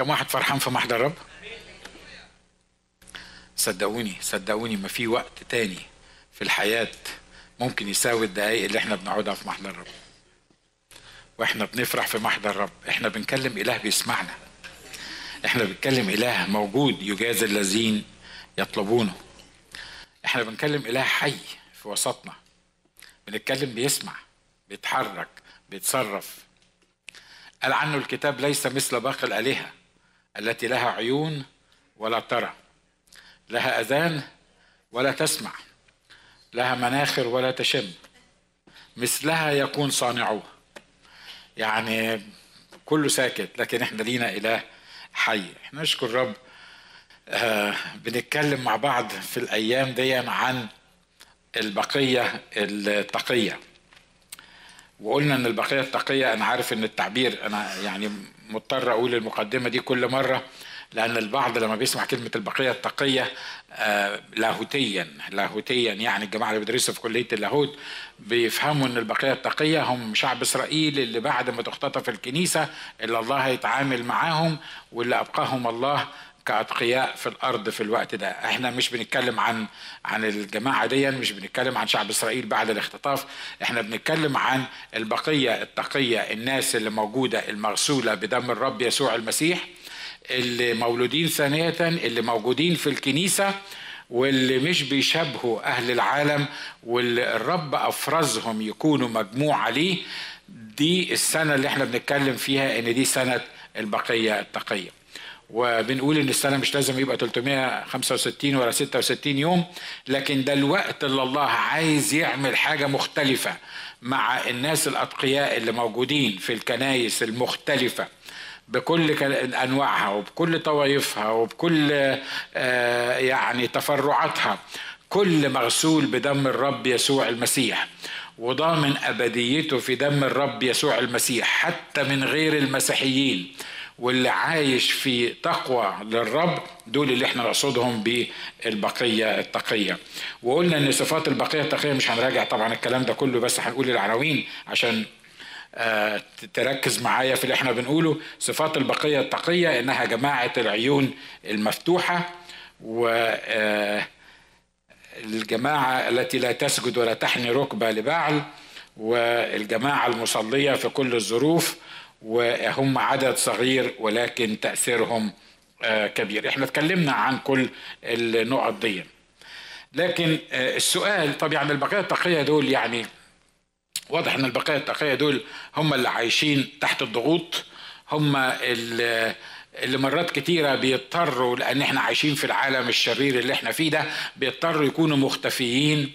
كم واحد فرحان في محضر الرب صدقوني صدقوني ما في وقت تاني في الحياة ممكن يساوي الدقايق اللي إحنا بنقعدها في محضر الرب وإحنا بنفرح في محضر الرب إحنا بنكلم إله بيسمعنا. إحنا بنتكلم إله موجود يجازي الذين يطلبونه. إحنا بنكلم إله حي في وسطنا. بنتكلم بيسمع بيتحرك بيتصرف. قال عنه الكتاب ليس مثل باقي الآلهة. التي لها عيون ولا ترى لها أذان ولا تسمع لها مناخر ولا تشم مثلها يكون صانعوها يعني كله ساكت لكن إحنا لينا إله حي. إحنا نشكر رب. آه بنتكلم مع بعض في الأيام دي عن البقية التقية. وقلنا إن البقية التقية أنا عارف إن التعبير أنا يعني مضطر أقول المقدمة دي كل مرة لأن البعض لما بيسمع كلمة البقية التقية آه لاهوتيا لاهوتيا يعني الجماعة اللي بيدرسوا في كلية اللاهوت بيفهموا إن البقية التقية هم شعب إسرائيل اللي بعد ما تختطف الكنيسة اللي الله هيتعامل معاهم واللي أبقاهم الله كأتقياء في الأرض في الوقت ده. إحنا مش بنتكلم عن عن الجماعة دي مش بنتكلم عن شعب إسرائيل بعد الاختطاف. إحنا بنتكلم عن البقية التقية الناس اللي موجودة المغسولة بدم الرب يسوع المسيح اللي مولودين ثانية اللي موجودين في الكنيسة واللي مش بيشبهوا أهل العالم واللي الرب أفرزهم يكونوا مجموعة ليه. دي السنة اللي إحنا بنتكلم فيها إن دي سنة البقية التقية. وبنقول إن السنة مش لازم يبقى 365 ولا 66 يوم لكن ده الوقت اللي الله عايز يعمل حاجة مختلفة مع الناس الأتقياء اللي موجودين في الكنايس المختلفة بكل أنواعها وبكل طوائفها وبكل يعني تفرعاتها. كل مغسول بدم الرب يسوع المسيح وضامن أبديته في دم الرب يسوع المسيح حتى من غير المسيحيين. واللي عايش في تقوى للرب دول اللي إحنا نقصدهم بالبقية التقية. وقلنا إن صفات البقية التقية مش هنراجع طبعا الكلام ده كله بس هنقول العناوين عشان آه تركز معايا في اللي إحنا بنقوله. صفات البقية التقية إنها جماعة العيون المفتوحة و آه الجماعة التي لا تسجد ولا تحني ركبة لبعل والجماعة المصلية في كل الظروف وهم عدد صغير ولكن تأثيرهم كبير. إحنا اتكلمنا عن كل النقط دي. لكن السؤال طب يعني البقية التقية دول يعني واضح إن البقية التقية دول هم اللي عايشين تحت الضغوط هم اللي اللي مرات كتيرة بيضطروا لأن إحنا عايشين في العالم الشرير اللي إحنا فيه ده بيضطروا يكونوا مختفيين.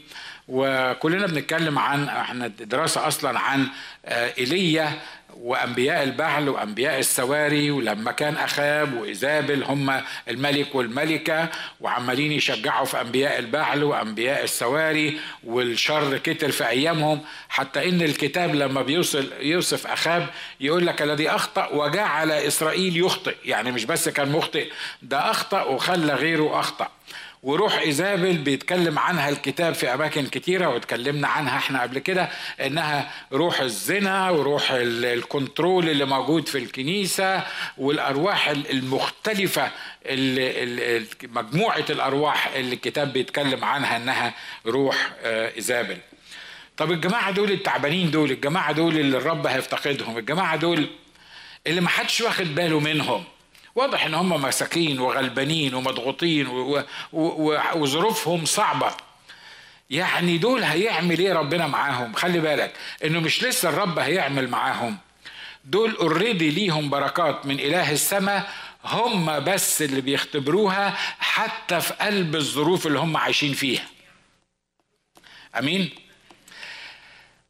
وكلنا بنتكلم عن إحنا دراسة أصلا عن إيليا وأنبياء البعل وأنبياء السواري ولما كان أخاب وايزابل هم الملك والملكة وعمالين يشجعوا في أنبياء البعل وأنبياء السواري والشر كتر في أيامهم. حتى إن الكتاب لما بيوصل يوصف أخاب يقول لك الذي أخطأ وجعل إسرائيل يخطئ يعني مش بس كان مخطئ ده أخطأ وخلى غيره أخطأ. وروح إيزابل بيتكلم عنها الكتاب في أماكن كتيرة واتكلمنا عنها إحنا قبل كده إنها روح الزنا وروح الكنترول اللي موجود في الكنيسة والأرواح المختلفة اللي مجموعة الأرواح اللي الكتاب بيتكلم عنها إنها روح إيزابل. طب الجماعة دول التعبانين دول الجماعة دول اللي الرب هيفتقدهم الجماعة دول اللي ما حدش واخد باله منهم واضح إن هم مساكين وغلبانين ومضغوطين وظروفهم صعبة. يعني دول هيعمل إيه ربنا معاهم؟ خلي بالك إنه مش لسه الرب هيعمل معاهم. دول اوريدي ليهم بركات من إله السماء هم بس اللي بيختبروها حتى في قلب الظروف اللي هم عايشين فيها. أمين؟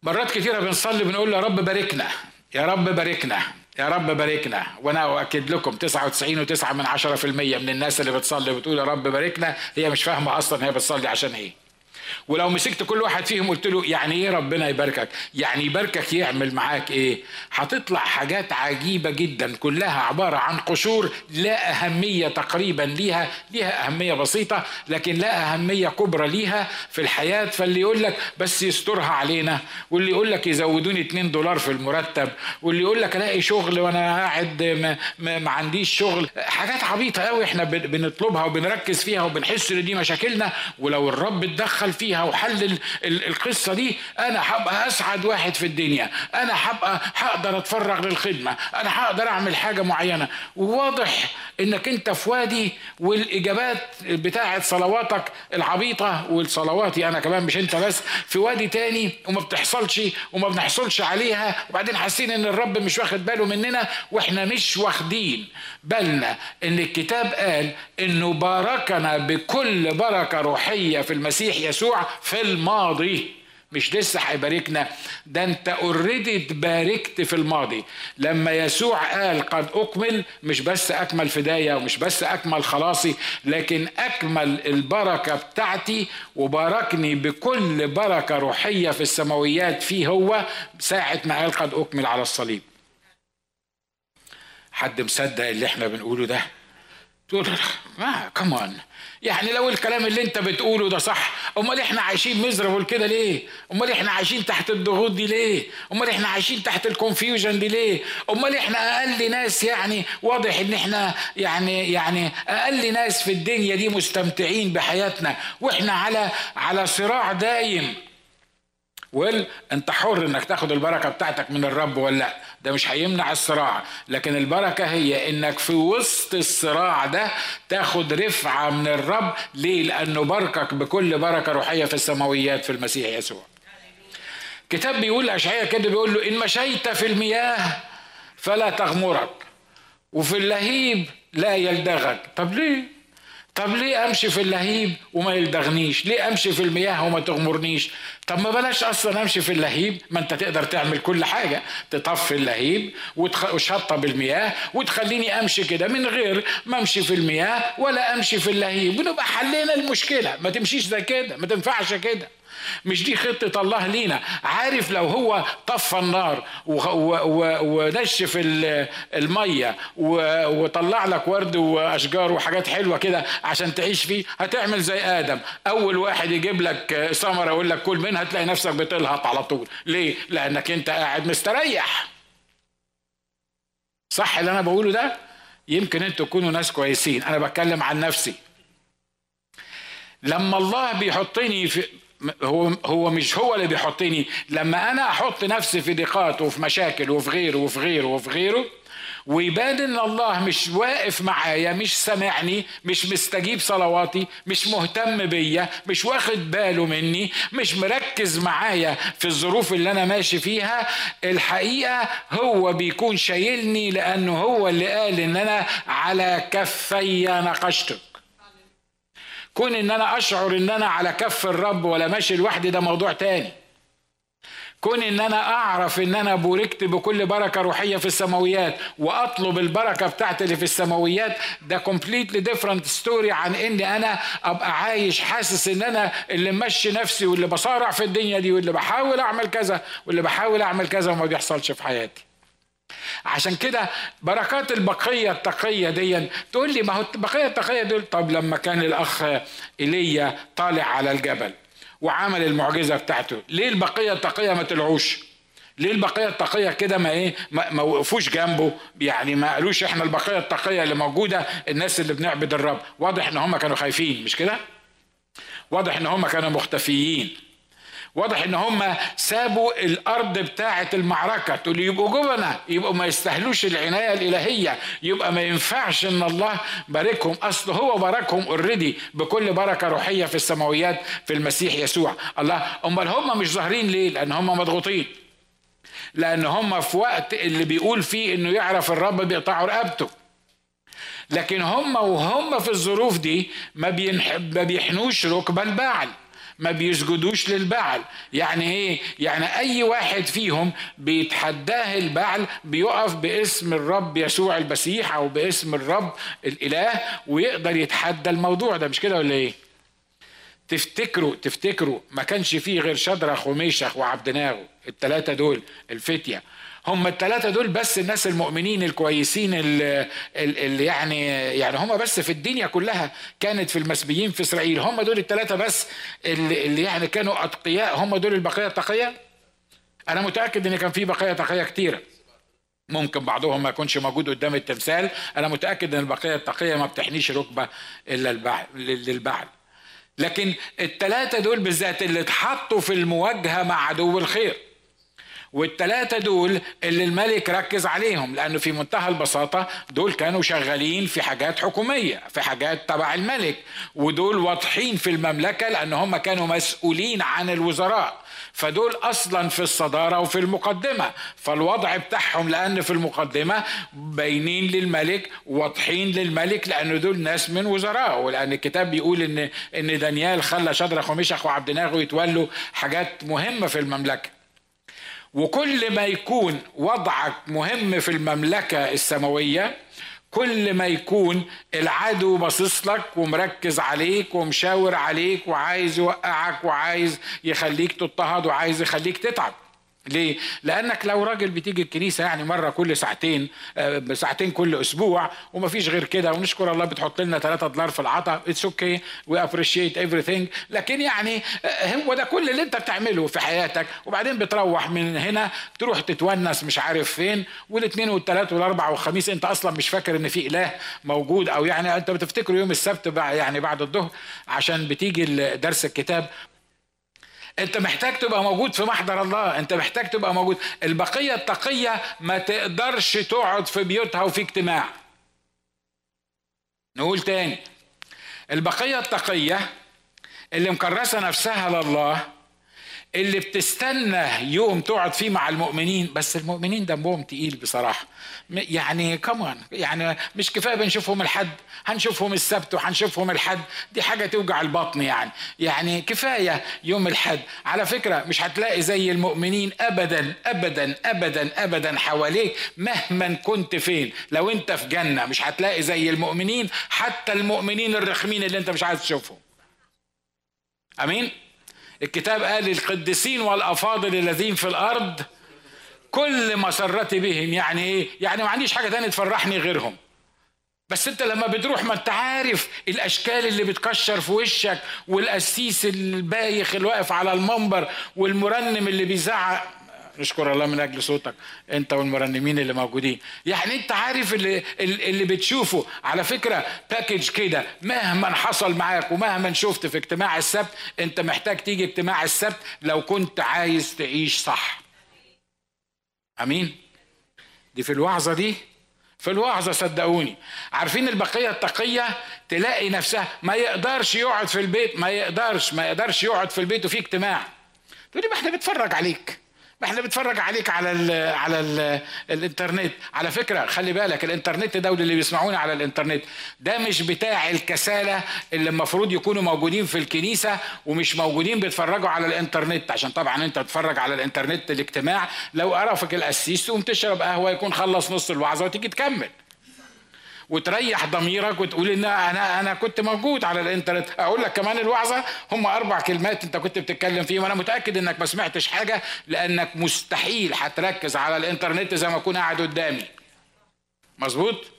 مرات كتيرة بنصلي بنقول يا رب باركنا يا رب باركنا. يا رب باركنا. وأنا اؤكد لكم 99 و9 من 10% من الناس اللي بتصلي وبتقول يا رب باركنا. هي مش فاهمة أصلا هي بتصلي عشان إيه. ولو مسكت كل واحد فيهم قلت له يعني إيه ربنا يباركك؟ يعني يباركك يعمل معاك إيه؟ هتطلع حاجات عجيبة جدا كلها عبارة عن قشور لا أهمية تقريبا ليها ليها أهمية بسيطة لكن لا أهمية كبرى ليها في الحياة. فاللي يقول لك بس يسترها علينا واللي يقول لك يزودوني 2 دولار في المرتب واللي يقول لك ألاقي شغل وأنا قاعد ما, ما, ما عنديش شغل. حاجات عبيطة قوي إحنا بنطلبها وبنركز فيها وبنحس إن دي مشاكلنا. ولو الرب اتدخل فيها وحل القصة دي أنا هبقى أسعد واحد في الدنيا. أنا هبقى هقدر أتفرغ للخدمة. أنا هقدر أعمل حاجة معينة. وواضح إنك أنت في وادي والإجابات بتاعه صلواتك العبيطة والصلواتي أنا كمان مش أنت بس في وادي تاني وما بتحصلش وما بنحصلش عليها. وبعدين حاسين إن الرب مش واخد باله مننا وإحنا مش واخدين. بالنا إن الكتاب قال إنه باركنا بكل بركة روحية في المسيح يسوع في الماضي. مش لسه هيباركنا. ده انت اوريدي اتباركت في الماضي. لما يسوع قال قد أكمل مش بس أكمل فداية ومش بس أكمل خلاصي لكن أكمل البركة بتاعتي وباركني بكل بركة روحية في السماويات فيه هو ساعة ما قال قد أكمل على الصليب. حد مصدق اللي إحنا بنقوله ده؟ تقول ما كمان يعني لو الكلام اللي انت بتقوله ده صح امال إحنا عايشين مزربل كده ليه؟ امال إحنا عايشين تحت الضغوط دي ليه؟ امال إحنا عايشين تحت الكونفيوجن دي ليه؟ امال إحنا أقل ناس يعني واضح ان إحنا يعني يعني أقل ناس في الدنيا دي مستمتعين بحياتنا وإحنا على على صراع دايم. ويل أنت حر إنك تاخد البركة بتاعتك من الرب ولا لأ؟ ده مش هيمنع الصراع. لكن البركة هي إنك في وسط الصراع ده تاخد رفعة من الرب. ليه؟ لأنه باركك بكل بركة روحية في السماويات في المسيح يسوع. كتاب بيقول اشعياء كده بيقول له إن مشيت في المياه فلا تغمرك وفي اللهيب لا يلدغك. طب ليه؟ طب ليه امشي في اللهيب وما يلدغنيش؟ ليه امشي في المياه وما تغمرنيش؟ طب ما بلاش أصلا امشي في اللهيب ما انت تقدر تعمل كل حاجة تطفي اللهيب وتشطب المياه وتخليني امشي كده من غير ما امشي في المياه ولا امشي في اللهيب ونبقى حلينا المشكلة. ما تمشيش زي كده ما تنفعش كده. مش دي خطة الله لينا. عارف لو هو طفى النار ونشف المية وطلع لك ورد وأشجار وحاجات حلوة كده عشان تعيش فيه هتعمل زي آدم. أول واحد يجيب لك ثمرة يقول لك كل منها تلاقي نفسك بتلهط على طول. ليه؟ لأنك أنت قاعد مستريح. صح اللي أنا بقوله ده؟ يمكن أنتوا تكونوا ناس كويسين. أنا بتكلم عن نفسي. لما الله بيحطني في هو هو مش هو اللي بيحطني. لما أنا أحط نفسي في ضيقات وفي مشاكل وفي غيره وفي غيره وفي غيره ويبان إن الله مش واقف معايا مش سامعني مش مستجيب صلواتي مش مهتم بيا مش واخد باله مني مش مركز معايا في الظروف اللي أنا ماشي فيها الحقيقة هو بيكون شايلني لأنه هو اللي قال إن أنا على كفي نقشتك كون إن أنا أشعر إن أنا على كف الرب ولا ماشي لوحدي ده موضوع تاني. كون إن أنا أعرف إن أنا بوركت بكل بركة روحية في السماويات وأطلب البركة بتاعتي اللي في السماويات ده completely different story عن إني أنا أبقى عايش حاسس إن أنا اللي ماشي نفسي واللي بصارع في الدنيا دي واللي بحاول أعمل كذا واللي بحاول أعمل كذا وما بيحصلش في حياتي. عشان كده بركات البقية التقية دي تقول لي ما هو البقيه التقية دول طب لما كان الأخ إيليا طالع على الجبل وعمل المعجزة بتاعته ليه البقية التقية ما طلعوش؟ ليه البقية التقية كده ما إيه ما, ما وقفوش جنبه؟ يعني ما قالوش إحنا البقية التقية اللي موجودة الناس اللي بنعبد الرب. واضح إن هم كانوا خايفين مش كده؟ واضح إن هم كانوا مختفيين. واضح إن هم سابوا الأرض بتاعة المعركة. تقول يبقوا جبنة يبقوا ما يستاهلوش العناية الإلهية. يبقى ما ينفعش إن الله باركهم. أصل هو باركهم اوريدي بكل بركة روحية في السماويات في المسيح يسوع. الله أمال هم مش ظاهرين ليه؟ لأن هم مضغوطين. لأن هم في وقت اللي بيقول فيه إنه يعرف الرب بيقطعوا رقبته. لكن هم وهم في الظروف دي ما, ما بيحنوش ركب البعل ما بيسجدوش للبعل. يعني إيه؟ يعني أي واحد فيهم بيتحداه البعل بيقف باسم الرب يسوع المسيح أو باسم الرب الإله ويقدر يتحدى الموضوع ده. مش كده ولا إيه؟ تفتكروا تفتكروا ما كانش فيه غير شدرخ وميشخ وعبد ناغو الثلاثه دول الفتية. هم الثلاثه دول بس الناس المؤمنين الكويسين اللي, اللي يعني يعني هم بس في الدنيا كلها كانت في المسبيين في إسرائيل. هم دول الثلاثه بس اللي, اللي يعني كانوا أتقياء. هم دول البقية التقيه أنا متأكد إن كان في بقية تقية كتيره ممكن بعضهم ما يكونش موجود قدام التمثال. أنا متأكد إن البقية التقية ما بتحنيش ركبة إلا للبعل لكن الثلاثه دول بالذات اللي اتحطوا في المواجهة مع عدو الخير. والثلاثة دول اللي الملك ركز عليهم لأنه في منتهى البساطة دول كانوا شغالين في حاجات حكومية في حاجات تبع الملك ودول واضحين في المملكة لأن هم كانوا مسؤولين عن الوزراء. فدول أصلا في الصدارة وفي المقدمة. فالوضع بتاعهم لأن في المقدمة باينين للملك واضحين للملك لأن دول ناس من وزراء. ولأن الكتاب بيقول ان إن دانيال خلى شدرخ ومشخ وعبد ناغو يتولوا حاجات مهمة في المملكة. وكل ما يكون وضعك مهم في المملكة السماوية كل ما يكون العدو باصص لك ومركز عليك ومشاور عليك وعايز يوقعك وعايز يخليك تضطهد وعايز يخليك تتعب. ليه؟ لأنك لو راجل بتيجي الكنيسة يعني مرة كل ساعتين آه، ساعتين كل أسبوع ومفيش غير كده ونشكر الله بتحط لنا 3 دولار في العطا it's okay we appreciate everything لكن يعني آه، هو ده كل اللي أنت بتعمله في حياتك وبعدين بتروح من هنا تروح تتونس مش عارف فين والاثنين والثلاث والاربع والخميس أنت أصلا مش فاكر إن في إله موجود أو يعني أنت بتفتكره يوم السبت يعني بعد الظهر عشان بتيجي درس الكتاب انت محتاج تبقى موجود في محضر الله انت محتاج تبقى موجود. البقية التقية ما تقدرش تقعد في بيوتها وفي اجتماع. نقول تاني. البقية التقية اللي مكرسة نفسها لله اللي بتستنى يوم تقعد فيه مع المؤمنين بس المؤمنين دمهم تقيل بصراحة. يعني كمان يعني مش كفاية بنشوفهم الحد هنشوفهم السبت وهنشوفهم الحد. دي حاجة توجع البطن يعني. يعني كفاية يوم الحد. على فكرة مش هتلاقي زي المؤمنين ابدا ابدا ابدا ابدا حواليك مهما كنت فين. لو أنت في جنة مش هتلاقي زي المؤمنين حتى المؤمنين الرخمين اللي أنت مش عايز تشوفهم. أمين؟ الكتاب قال القديسين والأفاضل الذين في الأرض كل مسرتي بهم يعني إيه؟ يعني ما عنديش حاجة تانية تفرحني غيرهم. بس أنت لما بتروح ما أنت عارف الأشكال اللي بتكشر في وشك والقسيس البايخ اللي واقف على المنبر والمرنم اللي بيزعق. نشكر الله من أجل صوتك. أنت والمرنمين اللي موجودين. يعني أنت عارف اللي, اللي بتشوفه. على فكرة باكج كده مهما حصل معاك ومهما شفت في اجتماع السبت أنت محتاج تيجي اجتماع السبت لو كنت عايز تعيش صح. أمين؟ دي في الوعظة دي؟ في الوعظة صدقوني. عارفين البقية التقية؟ تلاقي نفسها ما يقدرش يقعد في البيت ما يقدرش ما يقدرش يقعد في البيت وفي اجتماع. تقول لي ما إحنا بنتفرج عليك. إحنا بنتفرج عليك على ال على ال الانترنت. على فكرة خلي بالك الانترنت ده اللي بيسمعونا على الانترنت ده مش بتاع الكسالة اللي المفروض يكونوا موجودين في الكنيسة ومش موجودين بيتفرجوا على الانترنت. عشان طبعا انت تتفرج على الانترنت الاجتماع لو قرفك القسيس تقوم تشرب قهوة يكون خلص نص الوعظة وتيجي تكمل. وتريح ضميرك وتقول إن أنا أنا كنت موجود على الإنترنت. أقول لك كمان الوعظة هم أربع كلمات أنت كنت بتتكلم فيهم. وأنا متأكد إنك ما سمعتش حاجة لأنك مستحيل هتركز على الإنترنت زي ما أكون قاعد قدامي. مظبوط؟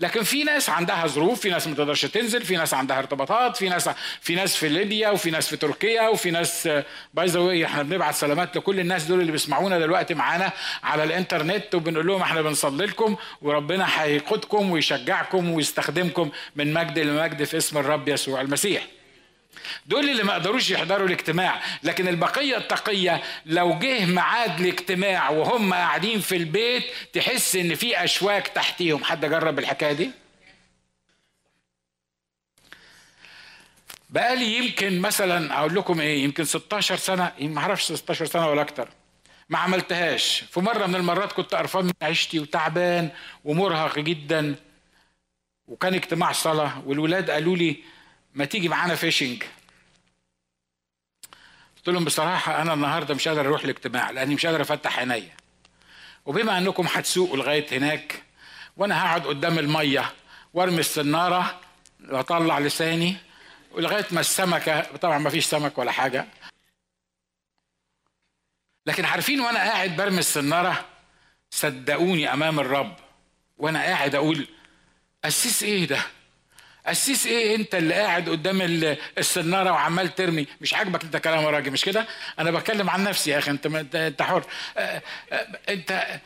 لكن في ناس عندها ظروف في ناس ما تقدرش تنزل في ناس عندها ارتباطات في ناس في ناس في ليبيا وفي ناس في تركيا وفي ناس باي ذا إحنا بنبعت سلامات لكل الناس دول اللي بيسمعونا دلوقتي معانا على الانترنت وبنقول لهم إحنا بنصلي لكم وربنا هيقودكم ويشجعكم ويستخدمكم من مجد لمجد في اسم الرب يسوع المسيح. دول اللي ما قدروش يحضروا الاجتماع لكن البقية التقية لو جه ميعاد الاجتماع وهم قاعدين في البيت تحس إن في أشواك تحتيهم. حد جرب الحكاية دي؟ بقالي يمكن مثلا أقول لكم إيه يمكن 16 سنة ما أعرفش 16 سنة ولا أكتر ما عملتهاش. في مرة من المرات كنت قرفان من عيشتي وتعبان ومرهق جدا وكان اجتماع صلاة والولاد قالوا لي ما تيجي معانا فيشنج قلت لهم بصراحة أنا النهاردة مش قادر أروح الاجتماع لأني مش قادر أفتح عينيا. وبما أنكم هتسوقوا لغاية هناك وأنا هقعد قدام المية وأرمي السنارة وأطلع لساني ولغاية ما السمكة طبعا ما فيش سمك ولا حاجة. لكن عارفين وأنا قاعد برمي السناره صدقوني أمام الرب وأنا قاعد أقول قسيس إيه ده؟ قسيس إيه انت اللي قاعد قدام السنارة وعمال ترمي؟ مش عاجبك انت كلام يا راجل مش كده؟ أنا بتكلم عن نفسي يا أخي انت انت حر. انت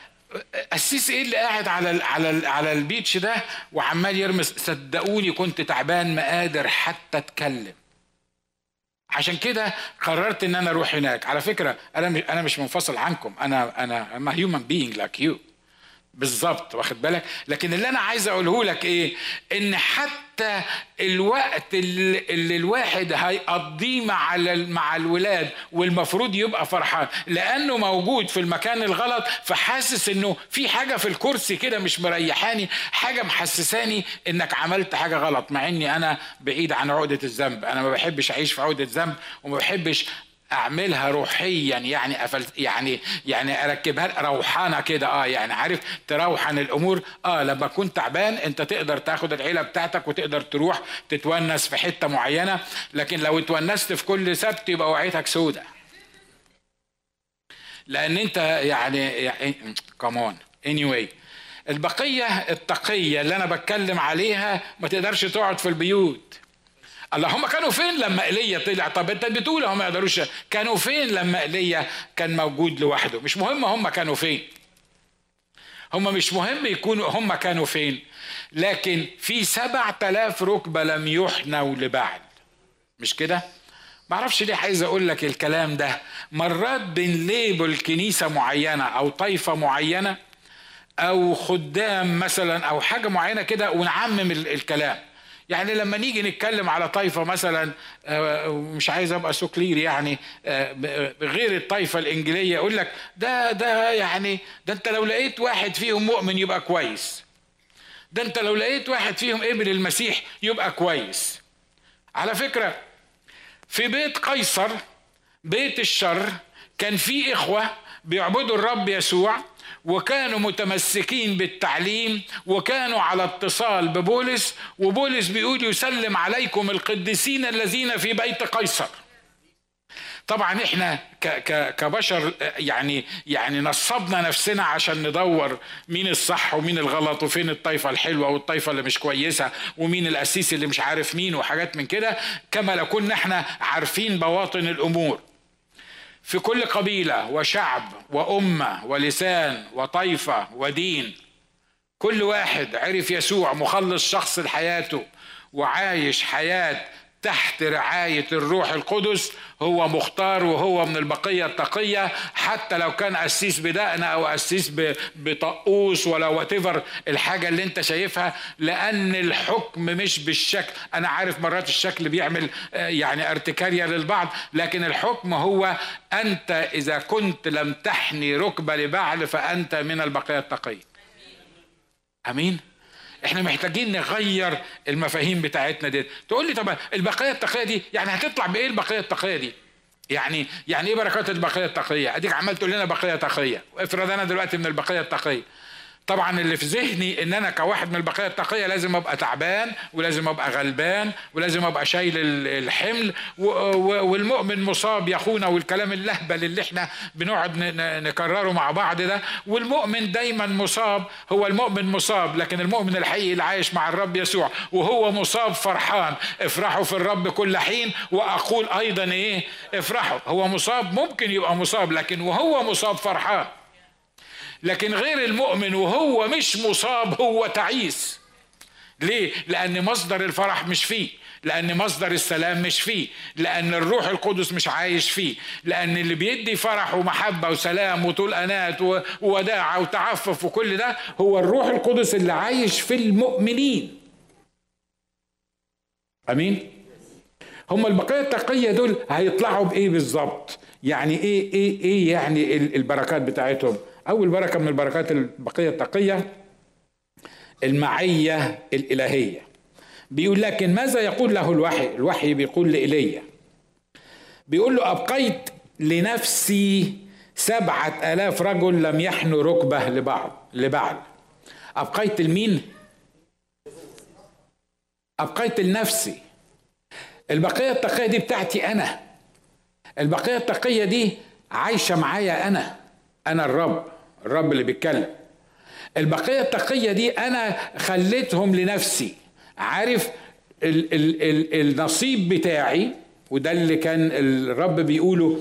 قسيس إيه اللي قاعد على ال على ال على البيتش ده وعمال يرمي؟ صدقوني كنت تعبان ما قادر حتى اتكلم. عشان كده قررت ان أنا أروح هناك. على فكرة أنا أنا مش منفصل عنكم أنا أنا I'm human being like you. بالظبط واخد بالك؟ لكن اللي أنا عايز أقوله لك إيه؟ إن حتى الوقت اللي, الواحد هيقضيه مع مع الولاد والمفروض يبقى فرحان لأنه موجود في المكان الغلط فحاسس إنه في حاجة في الكرسي كده مش مريحاني حاجة محسساني إنك عملت حاجة غلط مع إني أنا بعيد عن عقدة الذنب. أنا ما بحبش أعيش في عقدة ذنب وما بحبش أعملها روحيا يعني أفل يعني يعني أركبها روحانة كده آه يعني عارف تروحن الأمور. آه لما كنت تعبان أنت تقدر تاخد العيلة بتاعتك وتقدر تروح تتونس في حتة معينة لكن لو اتونست في كل سبت يبقى وعيتك سودة. لأن أنت يعني كمان اني anyway البقية التقية اللي أنا بتكلم عليها ما تقدرش تقعد في البيوت. الله هم كانوا فين لما ايليا طلع؟ طب أنت بتقول هم ما يقدروش. كانوا فين لما ايليا كان موجود لوحده؟ مش مهم هم كانوا فين. هم مش مهم يكونوا هم كانوا فين لكن في سبع تلاف ركبة لم يحنوا لبعل مش كده؟ معرفش ليه عايز أقول لك الكلام ده. مرات بنليبل كنيسة معينة أو طائفة معينة أو خدام مثلا أو حاجة معينة كده ونعمم الكلام. يعني لما نيجي نتكلم على طائفة مثلا مش عايز أبقى so clear يعني غير الطائفة الانجيلية يقول لك ده ده يعني ده أنت لو لقيت واحد فيهم مؤمن يبقى كويس. ده أنت لو لقيت واحد فيهم قبل المسيح يبقى كويس. على فكرة في بيت قيصر بيت الشر كان في إخوة بيعبدوا الرب يسوع وكانوا متمسكين بالتعليم وكانوا على اتصال ببولس وبولس بيقول يسلم عليكم القديسين الذين في بيت قيصر. طبعا إحنا كبشر يعني يعني نصبنا نفسنا عشان ندور مين الصح ومين الغلط وفين الطائفه الحلوة والطائفه اللي مش كويسة ومين الاسيس اللي مش عارف مين وحاجات من كده. كما لو كنا إحنا عارفين بواطن الأمور. في كل قبيلة وشعب وأمة ولسان وطائفة ودين. كل واحد عرف يسوع مخلص شخص لحياته وعايش حياة تحت رعاية الروح القدس هو مختار وهو من البقية التقية. حتى لو كان قسيس بدقنة أو قسيس بطقوس ولا واتيفر الحاجة اللي أنت شايفها لأن الحكم مش بالشكل أنا عارف مرات الشكل بيعمل يعني ارتكارية للبعض لكن الحكم هو أنت إذا كنت لم تحني ركبة لبعل فأنت من البقية التقية. أمين؟ إحنا محتاجين نغير المفاهيم بتاعتنا دي تقول لي طب البقيه التقيه دي يعني هتطلع بإيه البقيه التقيه دي؟ يعني يعني إيه بركات البقيه التقيه أديك عمال تقول لنا بقيه تقيه افرض أنا دلوقتي من البقيه التقيه طبعا اللي في ذهني إن أنا كواحد من البقيه التقيه لازم أبقى تعبان ولازم أبقى غلبان ولازم أبقى شايل الحمل والمؤمن مصاب يا أخونا والكلام اللهبل اللي إحنا بنقعد نكرره مع بعض ده. والمؤمن دايما مصاب هو المؤمن مصاب لكن المؤمن الحقيقي اللي عايش مع الرب يسوع وهو مصاب فرحان. افرحوا في الرب كل حين وأقول أيضا إيه؟ افرحوا. هو مصاب ممكن يبقى مصاب لكن وهو مصاب فرحان لكن غير المؤمن وهو مش مصاب هو تعيس. ليه؟ لأن مصدر الفرح مش فيه لأن مصدر السلام مش فيه لأن الروح القدس مش عايش فيه لأن اللي بيدي فرح ومحبة وسلام وطول أنات ووداعه وتعفف وكل ده هو الروح القدس اللي عايش في المؤمنين. أمين؟ هم البقية التقية دول هيطلعوا بإيه بالظبط؟ يعني إيه إيه إيه يعني البركات بتاعتهم؟ أول بركة من البركات البقية التقية المعية الإلهية. بيقول لكن ماذا يقول له الوحي؟ الوحي بيقول لإيليا بيقول له أبقيت لنفسي سبعة آلاف رجل لم يحنوا ركبة لبعض لبعض. أبقيت لمين؟ أبقيت لنفسي. البقية التقية دي بتاعتي أنا. البقية التقية دي عايشة معايا أنا. أنا الرب الرب اللي بيتكلم. البقية التقية دي أنا خليتهم لنفسي. عارف ال ال ال النصيب بتاعي وده اللي كان الرب بيقوله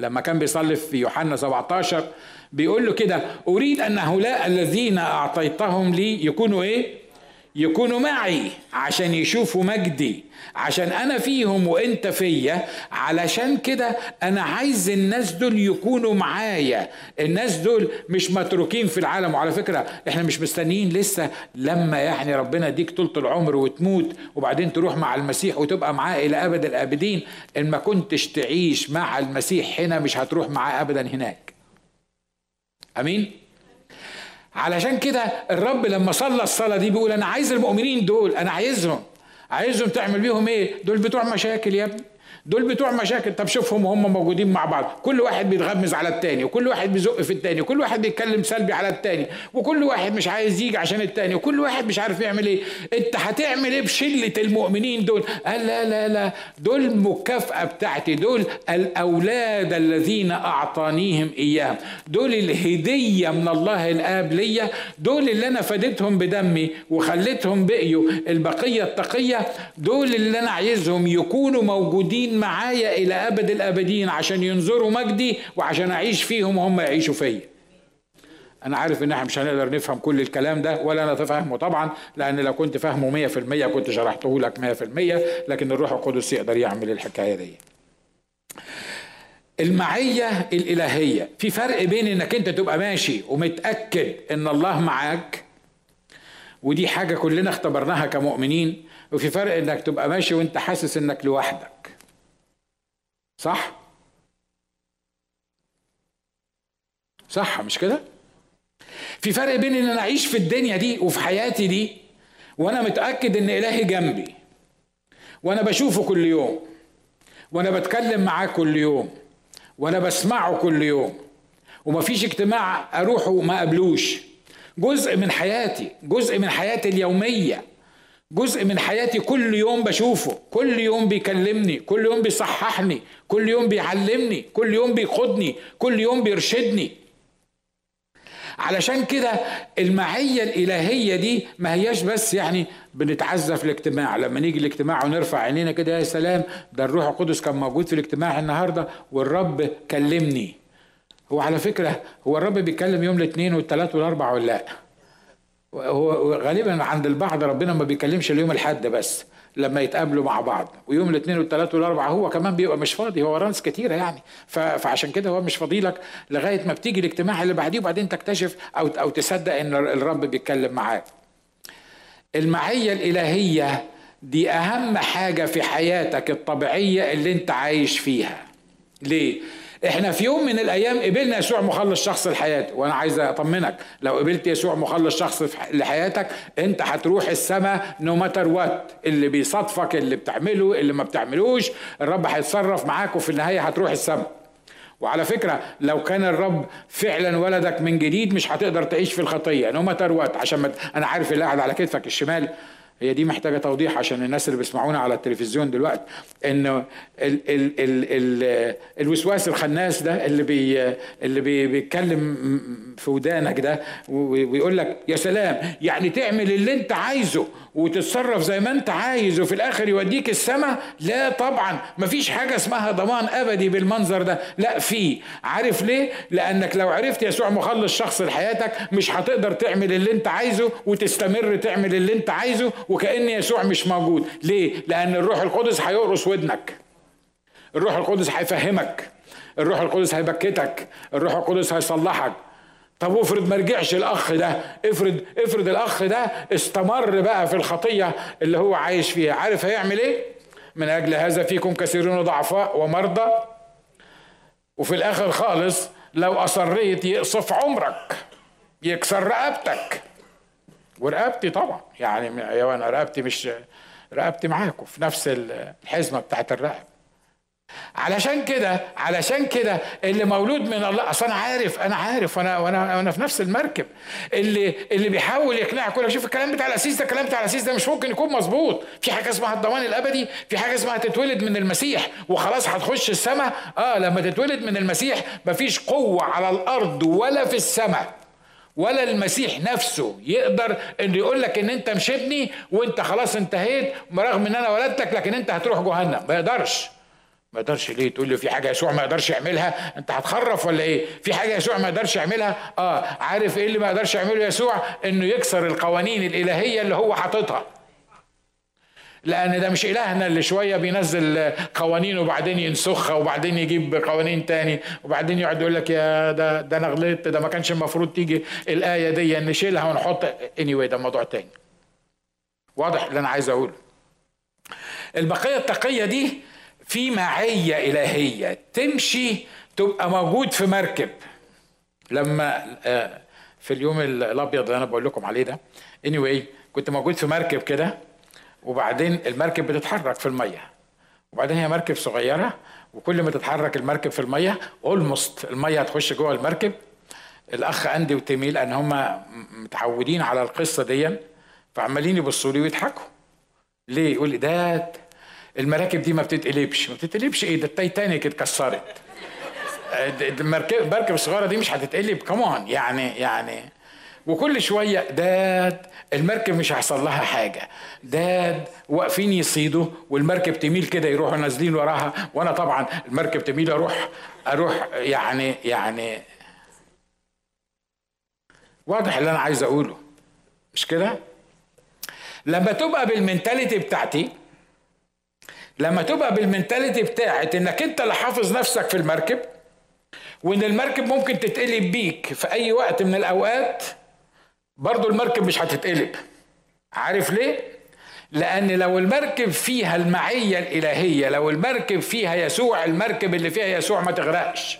لما كان بيصلي في يوحنا 17 بيقول له كده أريد أن هؤلاء الذين أعطيتهم لي يكونوا إيه؟ يكونوا معي عشان يشوفوا مجدي عشان أنا فيهم وأنت فيا. علشان كده أنا عايز الناس دول يكونوا معايا. الناس دول مش متروكين في العالم. وعلى فكرة إحنا مش مستنيين لسه لما يعني ربنا يديك طولة العمر وتموت وبعدين تروح مع المسيح وتبقى معاه إلى أبد الأبدين. إن ما كنتش تعيش مع المسيح هنا مش هتروح معاه ابدا هناك. أمين؟ علشان كده الرب لما صلى الصلاة دي بيقول أنا عايز المؤمنين دول أنا عايزهم. عايزهم تعمل بيهم إيه؟ دول بتوع مشاكل يا ابني. دول بتوع مشاكل. طب شوفهم وهم موجودين مع بعض. كل واحد بيتغمز على التاني وكل واحد بيزق في التاني وكل واحد بيتكلم سلبي على التاني وكل واحد مش عايز يجي عشان التاني وكل واحد مش عارف يعمل إيه. انت هتعمل إيه بشلة المؤمنين دول؟ قال لا لا لا. دول المكافأة بتاعتي. دول الأولاد الذين أعطانيهم إياهم. دول الهدية من الله الآب ليا. دول اللي أنا فديتهم بدمي وخليتهم بقيوا البقية التقية. دول اللي أنا عايزهم يكونوا موجودين معايا إلى أبد الأبدين عشان ينظروا مجدي وعشان أعيش فيهم وهم يعيشوا فيا. أنا عارف إن إحنا مش هنقدر نفهم كل الكلام ده ولا أنا فاهمه طبعا لأن لو كنت فاهمه 100% كنت شرحته لك 100% لكن الروح القدس يقدر يعمل الحكاية دي. المعية الإلهية في فرق بين إنك أنت تبقى ماشي ومتأكد إن الله معاك ودي حاجة كلنا اختبرناها كمؤمنين وفي فرق إنك تبقى ماشي وأنت حاسس إنك لوحدك. صح؟ صح مش كده؟ في فرق بين إن أنا أعيش في الدنيا دي وفي حياتي دي وأنا متأكد إن إلهي جنبي وأنا بشوفه كل يوم وأنا بتكلم معاه كل يوم وأنا بسمعه كل يوم ومفيش اجتماع أروحه ما قبلوش. جزء من حياتي جزء من حياتي اليومية جزء من حياتي كل يوم بشوفه كل يوم بيكلمني كل يوم بيصححني كل يوم بيعلمني كل يوم بيقودني كل يوم بيرشدني. علشان كده المعية الإلهية دي ما هياش بس يعني بنتعزى في الاجتماع لما نيجي الاجتماع ونرفع عينينا كده يا سلام ده الروح القدس كان موجود في الاجتماع النهارده والرب كلمني. هو على فكرة هو الرب بيتكلم يوم الاثنين والثلاث والأربع ولا لأ؟ هو غالبا عند البعض ربنا ما بيكلمش اليوم الحد بس لما يتقابلوا مع بعض ويوم الاثنين والثلاث والاربعاء هو كمان بيبقى مش فاضي هو وراه ناس كتيرة يعني فعشان كده هو مش فاضي لك لغاية ما بتيجي الاجتماع اللي بعديه وبعدين تكتشف أو أو تصدق إن الرب بيتكلم معاك. المعية الإلهية دي أهم حاجة في حياتك الطبيعية اللي أنت عايش فيها. ليه؟ إحنا في يوم من الأيام قبلنا يسوع مخلص شخص لحياتي وأنا عايز أطمنك لو قبلت يسوع مخلص شخص لحياتك أنت هتروح السماء no matter what اللي بيصادفك اللي بتعمله اللي ما بتعملوش الرب هيتصرف معاك وفي النهاية هتروح السماء. وعلى فكرة لو كان الرب فعلا ولدك من جديد مش هتقدر تعيش في الخطية no matter what عشان ما أنا عارف اللي قاعد على كتفك الشمال هي دي محتاجة توضيح عشان الناس اللي بيسمعونا على التلفزيون دلوقتي إنه ال ال ال ال الوسواس الخناس ده اللي بي اللي بي بيتكلم في ودانك ده ويقول لك يا سلام يعني تعمل اللي أنت عايزه وتتصرف زي ما أنت عايز وفي الآخر يوديك السماء لا طبعا مفيش حاجة اسمها ضمان أبدي بالمنظر ده. لا في. عارف ليه؟ لأنك لو عرفت يسوع مخلص شخص لحياتك مش هتقدر تعمل اللي أنت عايزه وتستمر تعمل اللي أنت عايزه وكأن يسوع مش موجود. ليه؟ لأن الروح القدس هيقرص ودنك. الروح القدس هيفهمك. الروح القدس هيبكتك. الروح القدس هيصلحك. طب افرض ما رجعش الأخ ده. افرض افرض الأخ ده استمر بقى في الخطية اللي هو عايش فيها. عارف هيعمل إيه؟ من أجل هذا فيكم كثيرون ضعفاء ومرضى. وفي الآخر خالص لو أصريت يقصف عمرك. يكسر رقبتك. ورقبتي طبعا. يعني أنا رقبتي مش رقبتي معاكم في نفس الحزمة بتاعت الرقب. علشان كده علشان كده اللي مولود من الله أصل أنا عارف أنا عارف وأنا وأنا أنا في نفس المركب. اللي اللي بيحاول يقنعك يقول شوف الكلام بتاع الأسيس ده الكلام بتاع الأسيس ده مش ممكن يكون مظبوط. في حاجة اسمها الضمان الأبدي في حاجة اسمها تتولد من المسيح وخلاص هتخش السماء. آه لما تتولد من المسيح مفيش قوة على الأرض ولا في السماء. ولا المسيح نفسه يقدر إنه يقول لك إن أنت مش ابني وأنت خلاص انتهيت رغم إن أنا ولدتك لكن أنت هتروح جهنم. ما يقدرش. ما يقدرش ليه؟ تقول له في حاجة يسوع ما يقدرش يعملها؟ أنت هتخرف ولا إيه؟ في حاجة يسوع ما يقدرش يعملها؟ آه عارف إيه اللي ما يقدرش يعمله يسوع؟ إنه يكسر القوانين الإلهية اللي هو حاططها. لأن ده مش إلهنا اللي شوية بينزل قوانين وبعدين ينسخها وبعدين يجيب قوانين تاني وبعدين يقعد يقول لك يا ده ده أنا غلطت ده ما كانش المفروض تيجي الآية دي نشيلها ونحط. اني anyway ده موضوع تاني. واضح اللي أنا عايز أقوله. البقية التقية دي في معيه إلهية. تمشي تبقى موجود في مركب. لما آه، في اليوم الأبيض اللي أنا بقول لكم عليه ده. Anyway كنت موجود في مركب كده. وبعدين المركب بتتحرك في المية. وبعدين هي مركب صغيرة وكل ما تتحرك المركب في المية اولموست المية هتخش جوه المركب. الأخ اندي وتيمي لأن هم متعودين على القصة دي فعمالين يبصوا لي ويضحكوا. ليه؟ يقول لي ده المراكب دي ما بتتقلبش. ما بتتقلبش إيه؟ ده التايتانيك اتكسرت. المركب المركب الصغيره دي مش هتتقلب. كمان يعني يعني وكل شوية داد المركب مش هيحصل لها حاجة. داد واقفين يصيدوا والمركب تميل كده يروحوا نازلين وراها. وأنا طبعا المركب تميل أروح أروح يعني يعني واضح اللي أنا عايز أقوله. مش كده؟ لما تبقى بالمنتاليتي بتاعتي لما تبقى بالمنتاليتي بتاعت إنك أنت اللي حافظ نفسك في المركب وإن المركب ممكن تتقلب بيك في أي وقت من الأوقات برضو المركب مش هتتقلب. عارف ليه؟ لأن لو المركب فيها المعية الإلهية لو المركب فيها يسوع المركب اللي فيها يسوع ما تغرقش.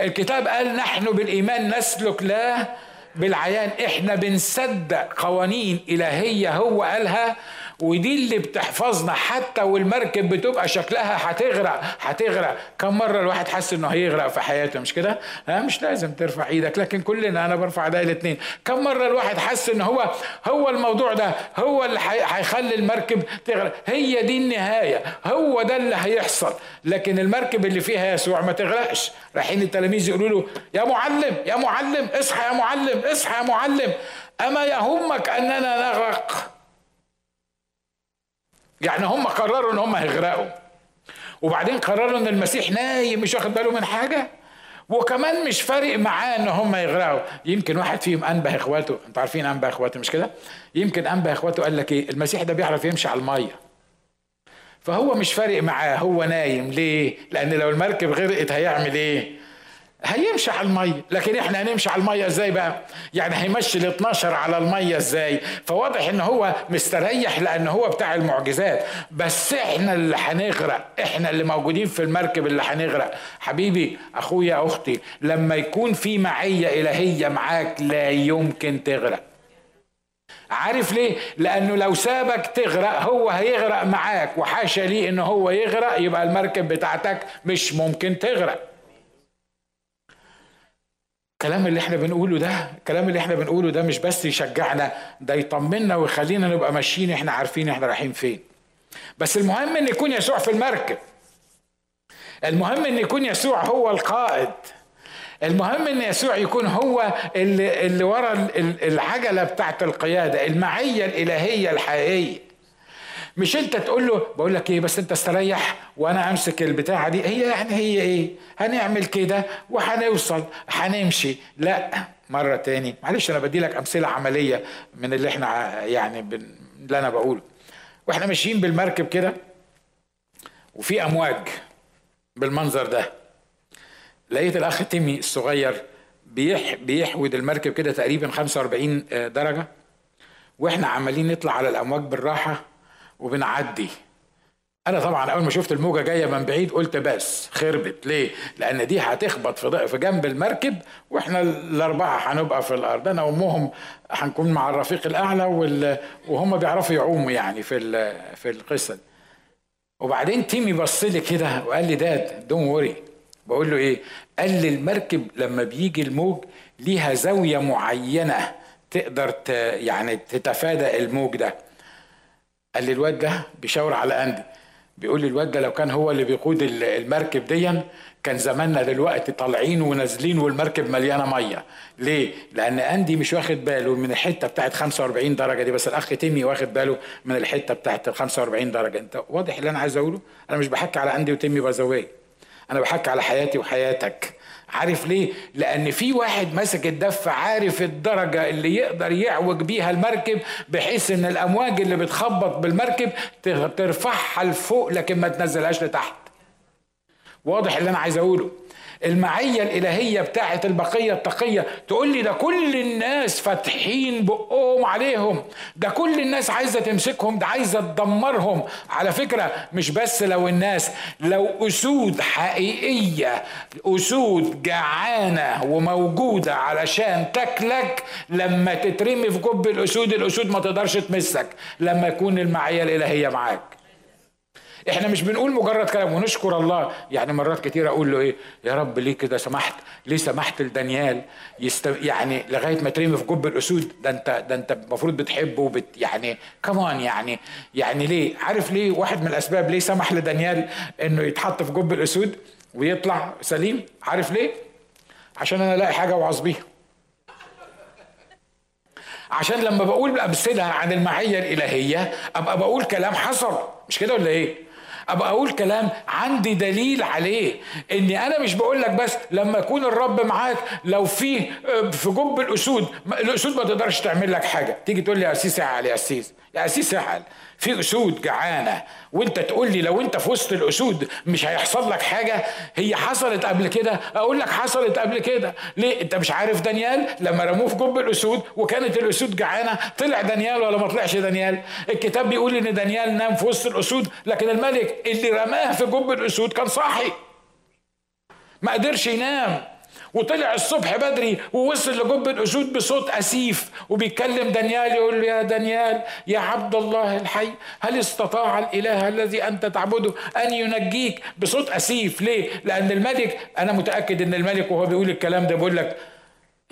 الكتاب قال نحن بالإيمان نسلك لا بالعيان. إحنا بنصدق قوانين إلهية هو قالها ودي اللي بتحفظنا حتى والمركب بتبقى شكلها هتغرق هتغرق. كم مرة الواحد حس إنه هيغرق في حياته مش كده؟ ها مش لازم ترفع إيدك لكن كلنا أنا برفع إيدي الاثنين كم مرة الواحد حس ان هو هو الموضوع ده هو اللي هيخلي المركب تغرق. هي دي النهاية هو ده اللي هيحصل. لكن المركب اللي فيها يسوع ما تغرقش. رايحين التلاميذ يقولوا له يا معلم يا معلم اصحى يا معلم اصحى يا معلم. أما يهمك أننا نغرق؟ يعني هم قرروا إن هم هيغرقوا. وبعدين قرروا إن المسيح نايم مش واخد باله من حاجة. وكمان مش فارق معاه إن هم يغرقوا يمكن واحد فيهم أنبه إخواته. أنتوا عارفين أنبه إخواته مش كده؟ يمكن أنبه إخواته قال لك إيه؟ المسيح ده بيعرف يمشي على المية. فهو مش فارق معاه. هو نايم. ليه؟ لأن لو المركب غرقت هيعمل إيه؟ هيمشي على الميه لكن إحنا هنمشي على الميه إزاي بقى؟ يعني هيمشي ال 12 على الميه إزاي؟ فواضح إن هو مستريح لأن هو بتاع المعجزات. بس إحنا اللي هنغرق. إحنا اللي موجودين في المركب اللي هنغرق. حبيبي أخويا أختي لما يكون في معية إلهية معاك لا يمكن تغرق. عارف ليه؟ لأنه لو سابك تغرق هو هيغرق معاك. وحاشا ليه إن هو يغرق؟ يبقى المركب بتاعتك مش ممكن تغرق. الكلام اللي إحنا بنقوله ده الكلام اللي إحنا بنقوله ده مش بس يشجعنا ده يطمنا ويخلينا نبقى ماشيين إحنا عارفين إحنا رايحين فين. بس المهم إن يكون يسوع في المركب. المهم إن يكون يسوع هو القائد. المهم إن يسوع يكون هو اللي, اللي ورا العجلة بتاعت القيادة المعية الإلهية الحقيقية. مش انت تقول له بقول لك إيه بس أنت استريح وأنا امسك البتاعة دي. هي يعني هي إيه؟ هنعمل كده وهنوصل هنمشي. لا مرة تاني. معلش أنا بدي لك أمثلة عملية من اللي إحنا يعني. اللي أنا بقوله. وإحنا ماشيين بالمركب كده وفي أمواج بالمنظر ده. لقيت الأخ تيمي الصغير بيح بيحود المركب كده تقريبا 45 درجة وإحنا عمالين نطلع على الأمواج بالراحة. وبنعدي. أنا طبعا أول ما شفت الموجة جاية من بعيد قلت بس خربت. ليه؟ لأن دي هتخبط في في جنب المركب وإحنا الأربعة هنبقى في الأرض. أنا وأمهم هنكون مع الرفيق الأعلى وهم بيعرفوا يعوموا يعني في في القصة دي. وبعدين تيمي بص لي كده وقال لي داد دون وري بقول له إيه؟ قال لي المركب لما بيجي الموج ليها زاوية معينة تقدر ت... يعني تتفادى الموج ده. قال لي الواد ده بيشاور على اندي بيقول لي الواد ده لو كان هو اللي بيقود المركب ديا كان زماننا دلوقتي طالعين ونازلين والمركب مليانة مية. ليه؟ لأن اندي مش واخد باله من الحتة بتاعت 45 درجة دي بس الأخ تيمي واخد باله من الحتة بتاعت ال 45 درجة. أنت واضح اللي أنا عايز أقوله؟ أنا مش بحكي على اندي وتيمي بازاويه أنا بحكي على حياتي وحياتك. عارف ليه؟ لأن في واحد ماسك الدفة عارف الدرجة اللي يقدر يعوج بيها المركب بحيث إن الأمواج اللي بتخبط بالمركب ترفعها لفوق لكن ما تنزلهاش لتحت. واضح اللي أنا عايز أقوله. المعية الإلهية بتاعت البقية التقية. تقول لي ده كل الناس فاتحين بقهم عليهم. ده كل الناس عايزة تمسكهم ده عايزة تدمرهم. على فكرة مش بس لو الناس لو أسود حقيقية أسود جعانة وموجودة علشان تاكلك لما تترمي في جب الأسود الأسود ما تقدرش تمسك. لما يكون المعية الإلهية معاك. إحنا مش بنقول مجرد كلام ونشكر الله. يعني مرات كتير أقول له إيه؟ يا رب ليه كده سمحت؟ ليه سمحت لدانيال يست... يعني لغاية ما ترمي في جب الأسود؟ ده انت ده انت المفروض بتحبه وبت يعني كمان يعني يعني ليه؟ عارف ليه واحد من الأسباب ليه سمح لدانيال إنه يتحط في جب الأسود ويطلع سليم؟ عارف ليه؟ عشان أنا الاقي حاجة أوعظ بيها. عشان لما بقول امثله عن المعية الإلهية أبقى بقول كلام حصل مش كده ولا إيه؟ ابقى أقول كلام عندي دليل عليه. اني أنا مش بقول لك بس لما يكون الرب معاك لو في آه، في جب الاسود الاسود ما تقدرش تعمل لك حاجة. تيجي تقول لي يا أسيس اعل يا أسيس يا أسيس اعل في أسود جعانة. وأنت تقول لي لو أنت في وسط الأسود مش هيحصل لك حاجة. هي حصلت قبل كده. أقول لك حصلت قبل كده. ليه؟ أنت مش عارف دانيال؟ لما رموه في جب الأسود وكانت الأسود جعانة. طلع دانيال ولا ما طلعش دانيال؟ الكتاب بيقول إن دانيال نام في وسط الأسود لكن الملك اللي رماه في جب الأسود كان صاحي. ما قدرش ينام. وطلع الصبح بدري ووصل لجب الأسود بصوت أسيف وبيتكلم دانيال يقول له يا دانيال يا عبد الله الحي هل استطاع الإله الذي أنت تعبده أن ينجيك بصوت أسيف؟ ليه؟ لأن الملك أنا متأكد إن الملك وهو بيقول الكلام ده بيقول لك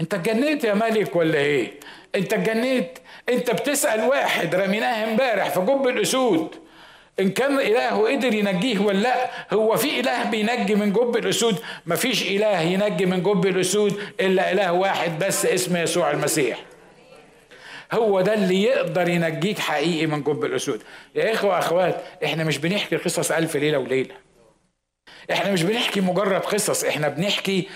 أنت اتجنيت يا ملك ولا إيه؟ أنت اتجنيت أنت بتسأل واحد رميناه امبارح في جب الأسود. إن كان إله قدر ينجيه ولا لأ هو في إله بينجي من جب الأسود. مفيش إله ينجي من جب الأسود إلا إله واحد بس اسمه يسوع المسيح. هو ده اللي يقدر ينجيك حقيقي من جب الأسود. يا إخوة أخوات إحنا مش بنحكي قصص ألف ليلة وليلة. إحنا مش بنحكي مجرد قصص إحنا بنحكي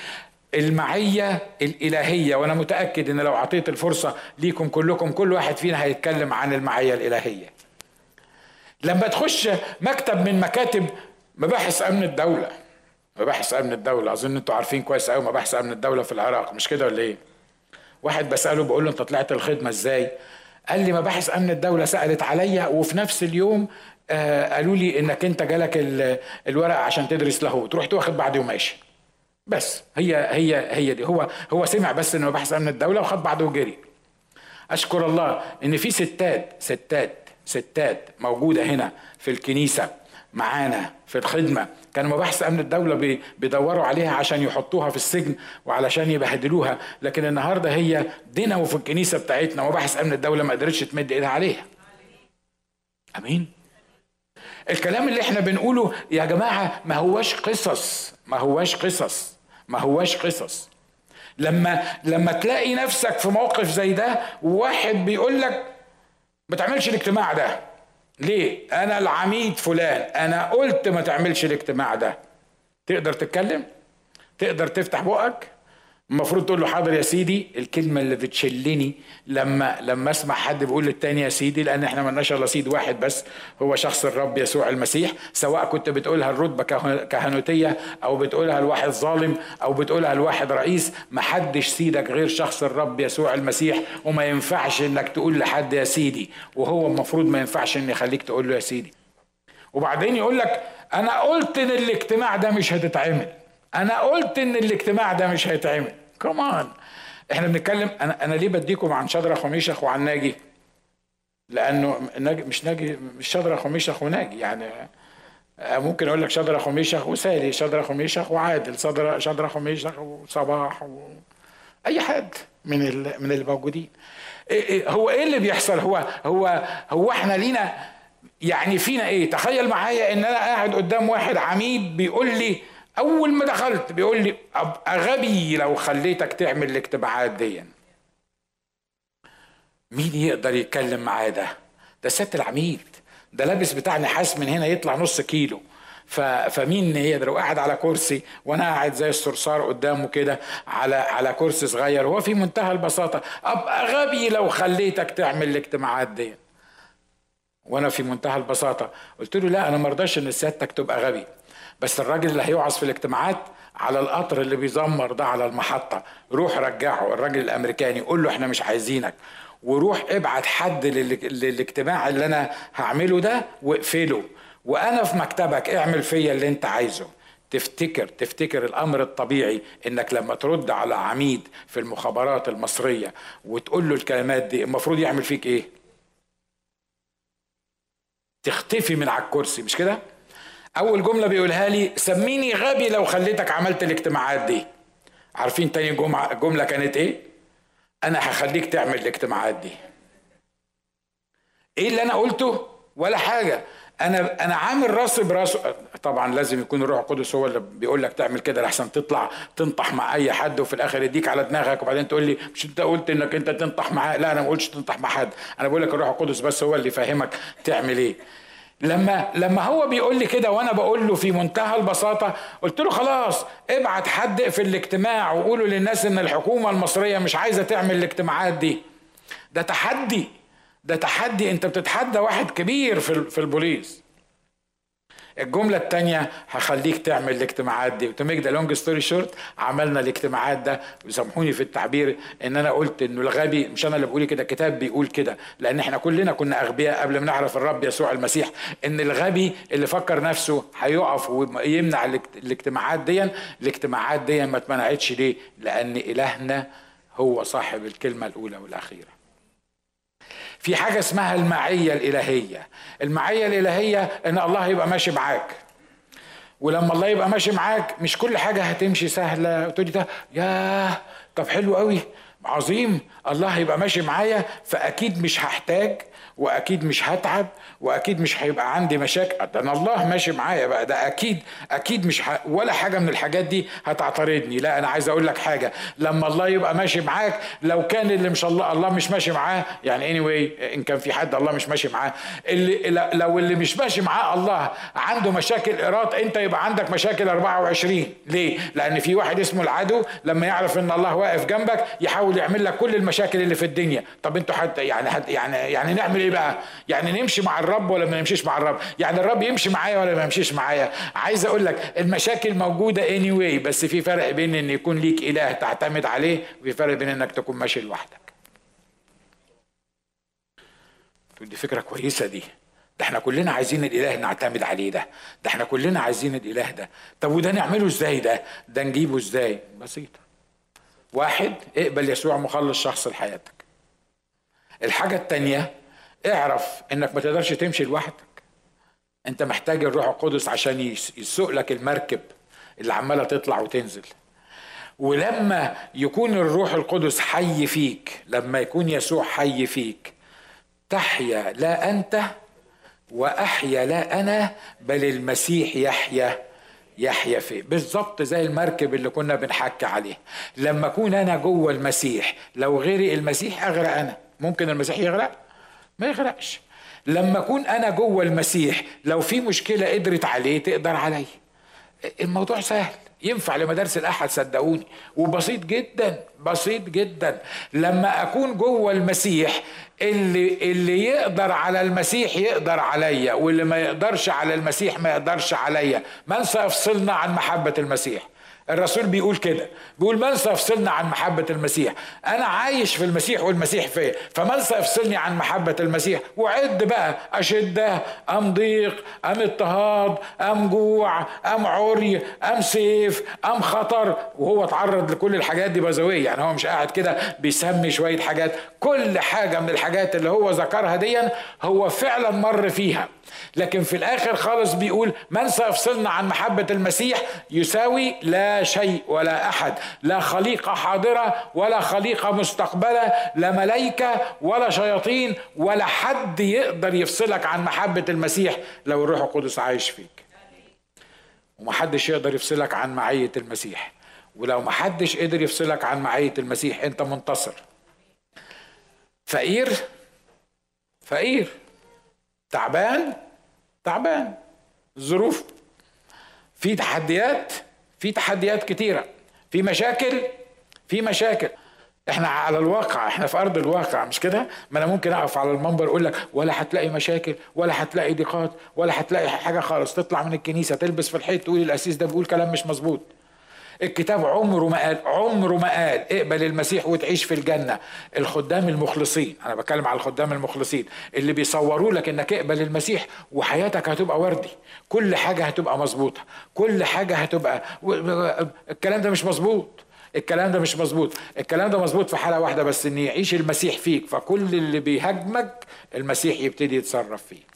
المعية الإلهية. وأنا متأكد إن لو أعطيت الفرصة ليكم كلكم كل واحد فينا هيتكلم عن المعية الإلهية. لما تخش مكتب من مكاتب مباحث أمن الدولة. مباحث أمن الدولة. أظن أنتوا عارفين كويس قوي مباحث أمن الدولة في العراق. مش كده ولا إيه؟ واحد بسأله بقول له أنت طلعت الخدمة إزاي؟ قال لي مباحث أمن الدولة سألت عليا وفي نفس اليوم آه قالوا لي إنك أنت جالك الورق عشان تدرس لاهوت رحت واخد بعضي وماشي. بس. هي هي هي دي. هو هو سمع بس إن مباحث أمن الدولة وخد بعضه وجري. أشكر الله إن في ستات ستات ستات موجودة هنا في الكنيسة معانا في الخدمة. كانوا مباحث أمن الدولة بيدوروا عليها عشان يحطوها في السجن وعلشان يبهدلوها لكن النهاردة هي دينا في الكنيسة بتاعتنا. مباحث أمن الدولة ما قدرتش تمد إيدها عليها. أمين. الكلام اللي إحنا بنقوله يا جماعة ما هواش قصص ما هواش قصص ما هواش قصص. لما لما تلاقي نفسك في موقف زي ده وواحد بيقول لك ما تعملش الاجتماع ده. ليه؟ أنا العميد فلان. أنا قلت ما تعملش الاجتماع ده. تقدر تتكلم؟ تقدر تفتح بقك؟ المفروض تقول له حاضر يا سيدي. الكلمة اللي بتشلني لما لما أسمع حد بيقول للتاني يا سيدي لأن إحنا مالناش إلا سيد واحد بس هو شخص الرب يسوع المسيح. سواء كنت بتقولها الرتبة كهنوتية أو بتقولها لواحد ظالم أو بتقولها لواحد رئيس محدش سيدك غير شخص الرب يسوع المسيح. وما ينفعش إنك تقول لحد يا سيدي وهو المفروض ما ينفعش ان يخليك تقول له يا سيدي وبعدين يقول لك أنا قلت إن الاجتماع ده مش هتتعمل أنا قلت إن الاجتماع ده مش هيتعمل. كمان إحنا بنتكلم أنا أنا ليه بديكم عن شدرخ وميشخ وعن ناجي لأنه ناجي مش ناجي مش شدرخ وميشخ وناجي يعني ممكن أقول لك شدرخ وميشخ وسالي شدرخ وميشخ وعادل شدرخ وميشخ وصباح و... أي حد من من الموجودين. إيه إيه هو إيه اللي بيحصل؟ هو هو هو إحنا لينا يعني فينا إيه؟ تخيل معايا إن أنا قاعد قدام واحد عميد بيقول لي أول ما دخلت بيقول لي ابقى غبي لو خليتك تعمل الاجتماعات دي. مين يقدر يتكلم معاه ده؟ ده سياده العميد. ده لابس بتاع نحاس من هنا يطلع نص كيلو. ف... فمين يقدر؟ وقاعد على كرسي وأنا قاعد زي الصرصار قدامه كده على على كرسي صغير. هو في منتهى البساطة. ابقى غبي لو خليتك تعمل الاجتماعات دي. وأنا في منتهى البساطة. قلت له لا أنا ما رضاش إن سيادتك تبقى غبي. بس الراجل اللي هيوعظ في الاجتماعات على القطر اللي بيزمر ده على المحطة روح رجعه الراجل الأمريكاني قول له إحنا مش عايزينك. وروح ابعت حد للاجتماع اللي أنا هعمله ده واقفله. وأنا في مكتبك اعمل فيا اللي أنت عايزه. تفتكر تفتكر الأمر الطبيعي إنك لما ترد على عميد في المخابرات المصرية وتقول له الكلمات دي المفروض يعمل فيك إيه؟ تختفي من على الكرسي مش كده؟ أول جملة بيقولها لي سميني غبي لو خليتك عملت الاجتماعات دي. عارفين تاني جملة كانت إيه؟ أنا هخليك تعمل الاجتماعات دي. إيه اللي أنا قلته؟ ولا حاجة. أنا أنا عامل راسي براس طبعا لازم يكون الروح القدس هو اللي بيقول لك تعمل كده لحسن تطلع تنطح مع أي حد وفي الآخر يديك على دماغك وبعدين تقول لي مش أنت قلت إنك أنت تنطح معاه لا أنا ما قلتش تنطح مع حد. أنا بقول لك الروح القدس بس هو اللي يفهمك تعمل إيه. لما لما هو بيقول لي كده وأنا بقول له في منتهى البساطة قلت له خلاص ابعت حد في الاجتماع وقولوا للناس إن الحكومة المصرية مش عايزة تعمل الاجتماعات دي. ده تحدي ده تحدي أنت بتتحدى واحد كبير في في البوليس. الجملة التانية هخليك تعمل الاجتماعات دي. و to make the long story short عملنا الاجتماعات ده وسامحوني في التعبير إن أنا قلت إنه الغبي مش أنا اللي بقول كده الكتاب بيقول كده. لأن إحنا كلنا كنا أغبياء قبل ما نعرف الرب يسوع المسيح إن الغبي اللي فكر نفسه هيقف ويمنع الاجتماعات دي الاجتماعات دي ما اتمنعتش ليه؟ لأن إلهنا هو صاحب الكلمة الأولى والأخيرة. في حاجة اسمها المعية الإلهية. المعية الإلهية إن الله يبقى ماشي معاك. ولما الله يبقى ماشي معاك مش كل حاجة هتمشي سهلة. وتقولي ده ياه طب حلو قوي عظيم. الله هيبقى ماشي معايا فأكيد مش هحتاج وأكيد مش هتعب وأكيد مش هيبقى عندي مشاكل. ده أنا الله ماشي معايا بقى. ده أكيد أكيد مش ه... ولا حاجة من الحاجات دي هتعترضني. لا أنا عايز أقول لك حاجة. لما الله يبقى ماشي معاك لو كان اللي مش الله الله مش ماشي معاه يعني اني anyway إن كان في حد الله مش ماشي معاه اللي لو اللي مش ماشي معاه الله عنده مشاكل إيراد أنت يبقى عندك مشاكل 24 ليه؟ لأن في واحد اسمه العدو لما يعرف إن الله واقف جنبك يحاول يعمل لك كل المشاكل اللي في الدنيا. طب أنتوا حتى يعني حد يعني يعني نعمل إيه بقى؟ يعني نمشي مع الرب ولا ما نمشيش مع الرب؟ يعني الرب يمشي معايا ولا ما يمشيش معايا؟ عايز أقول لك المشاكل موجودة اني anyway بس في فرق بين إن يكون ليك إله تعتمد عليه وفي فرق بين إنك تكون ماشي لوحدك. دي فكرة كويسة دي. ده إحنا كلنا عايزين الإله نعتمد عليه ده. ده إحنا كلنا عايزين الإله ده. طب وده نعمله إزاي ده؟ ده نجيبه إزاي؟ بسيطة. واحد اقبل يسوع مخلص شخص لحياتك. الحاجة التانية اعرف انك ما تقدرش تمشي لوحدك. انت محتاج الروح القدس عشان يسوق لك المركب اللي عمالة تطلع وتنزل. ولما يكون الروح القدس حي فيك لما يكون يسوع حي فيك تحيا لا أنت وأحيا لا أنا بل المسيح يحيا يحيا فيه بالظبط زي المركب اللي كنا بنحكي عليه. لما أكون أنا جوه المسيح لو غيري المسيح أغرق أنا. ممكن المسيح يغرق؟ ما يغرقش. لما أكون أنا جوه المسيح لو في مشكلة قدرت عليه تقدر عليه الموضوع سهل. ينفع لمدارس الأحد صدقوني. وبسيط جدا بسيط جدا. لما أكون جوه المسيح اللي اللي يقدر على المسيح يقدر عليا واللي ما يقدرش على المسيح ما يقدرش عليا. من سيفصلنا عن محبة المسيح. الرسول بيقول كده بيقول من سيفصلنا عن محبة المسيح؟ أنا عايش في المسيح والمسيح فيا فمن سيفصلني عن محبة المسيح؟ وعد بقى أشدة أم ضيق أم اضطهاد أم جوع أم عري أم سيف أم خطر. وهو اتعرض لكل الحاجات دي بزوية يعني هو مش قاعد كده بيسمي شوية حاجات. كل حاجة من الحاجات اللي هو ذكرها ديا هو فعلا مر فيها. لكن في الآخر خالص بيقول من سيفصلنا عن محبة المسيح يساوي لا شيء ولا أحد لا خليقة حاضرة ولا خليقة مستقبلة لا ملائكة ولا شياطين ولا حد يقدر يفصلك عن محبة المسيح. لو الروح القدس عايش فيك. ومحدش يقدر يفصلك عن معية المسيح. ولو محدش قدر يفصلك عن معية المسيح انت منتصر. فقير فقير. تعبان تعبان. الظروف في تحديات في تحديات كتيرة في مشاكل في مشاكل. إحنا على الواقع إحنا في أرض الواقع مش كده؟ ما أنا ممكن أقف على المنبر أقول لك ولا هتلاقي مشاكل ولا هتلاقي ضيقات ولا هتلاقي حاجة خالص. تطلع من الكنيسة تلبس في الحيط تقول الاسيس ده بيقول كلام مش مظبوط. الكتاب عمره ما قال عمره ما قال اقبل المسيح وتعيش في الجنة. الخدام المخلصين أنا بتكلم على الخدام المخلصين اللي بيصوروا لك إنك اقبل المسيح وحياتك هتبقى وردي. كل حاجة هتبقى مظبوطة. كل حاجة هتبقى الكلام ده مش مظبوط. الكلام ده مش مظبوط. الكلام ده مظبوط في حالة واحدة بس إن يعيش المسيح فيك. فكل اللي بيهاجمك المسيح يبتدي يتصرف فيه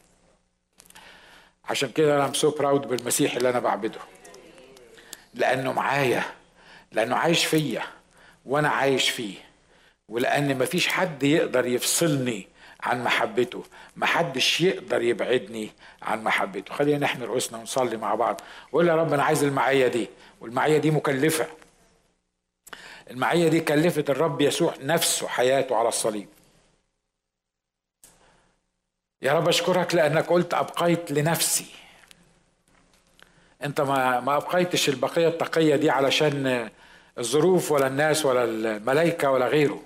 عشان كده أنا سو براود بالمسيح اللي أنا بعبده. لأنه معايا لأنه عايش فيا وأنا عايش فيه. ولأن مفيش حد يقدر يفصلني عن محبته محدش يقدر يبعدني عن محبته. خلينا نحمي رؤوسنا ونصلي مع بعض. وقول يا رب أنا عايز المعية دي. والمعية دي مكلفة. المعية دي كلفت الرب يسوع نفسه حياته على الصليب. يا رب أشكرك لأنك قلت أبقيت لنفسي. أنت ما ما أبقيتش البقية التقية دي علشان الظروف ولا الناس ولا الملائكة ولا غيره.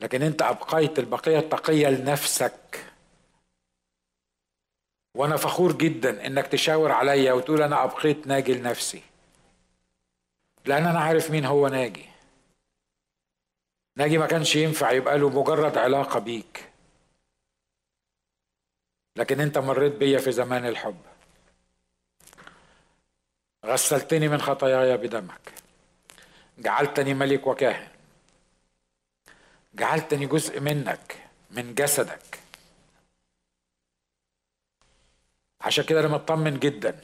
لكن أنت أبقيت البقية التقية لنفسك. وأنا فخور جدا إنك تشاور عليا وتقول أنا أبقيت ناجي لنفسي. لأن أنا عارف مين هو ناجي. ناجي ما كانش ينفع يبقى له مجرد علاقة بيك. لكن أنت مريت بيا في زمان الحب. غسلتني من خطاياي بدمك. جعلتني ملك وكاهن. جعلتني جزء منك من جسدك. عشان كده أنا مطمن جدا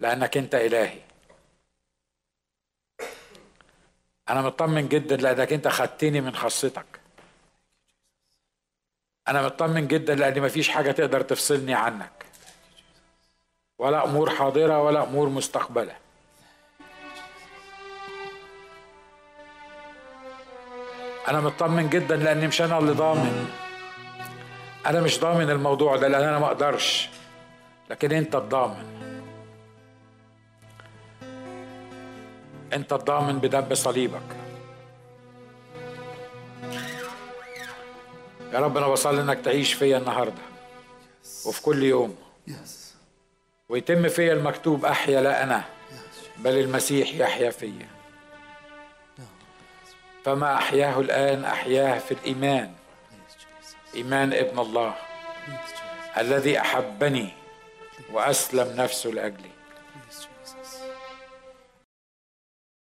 لأنك أنت إلهي. أنا مطمن جدا لأنك أنت خدتني من خاصتك. أنا مطمن جدا لأن مفيش حاجة تقدر تفصلني عنك. ولا أمور حاضرة ولا أمور مستقبلة. أنا مطمن جدا لأني مش أنا اللي ضامن. أنا مش ضامن الموضوع ده لأن أنا ما أقدرش. لكن أنت الضامن. أنت الضامن بدم صليبك. يا رب أنا بصلي إنك تعيش فيا النهارده. وفي كل يوم. ويتم فيا المكتوب أحيا لا أنا بل المسيح يحيا فيا. فما أحياه الآن أحياه في الإيمان إيمان ابن الله الذي أحبني وأسلم نفسه لأجلي.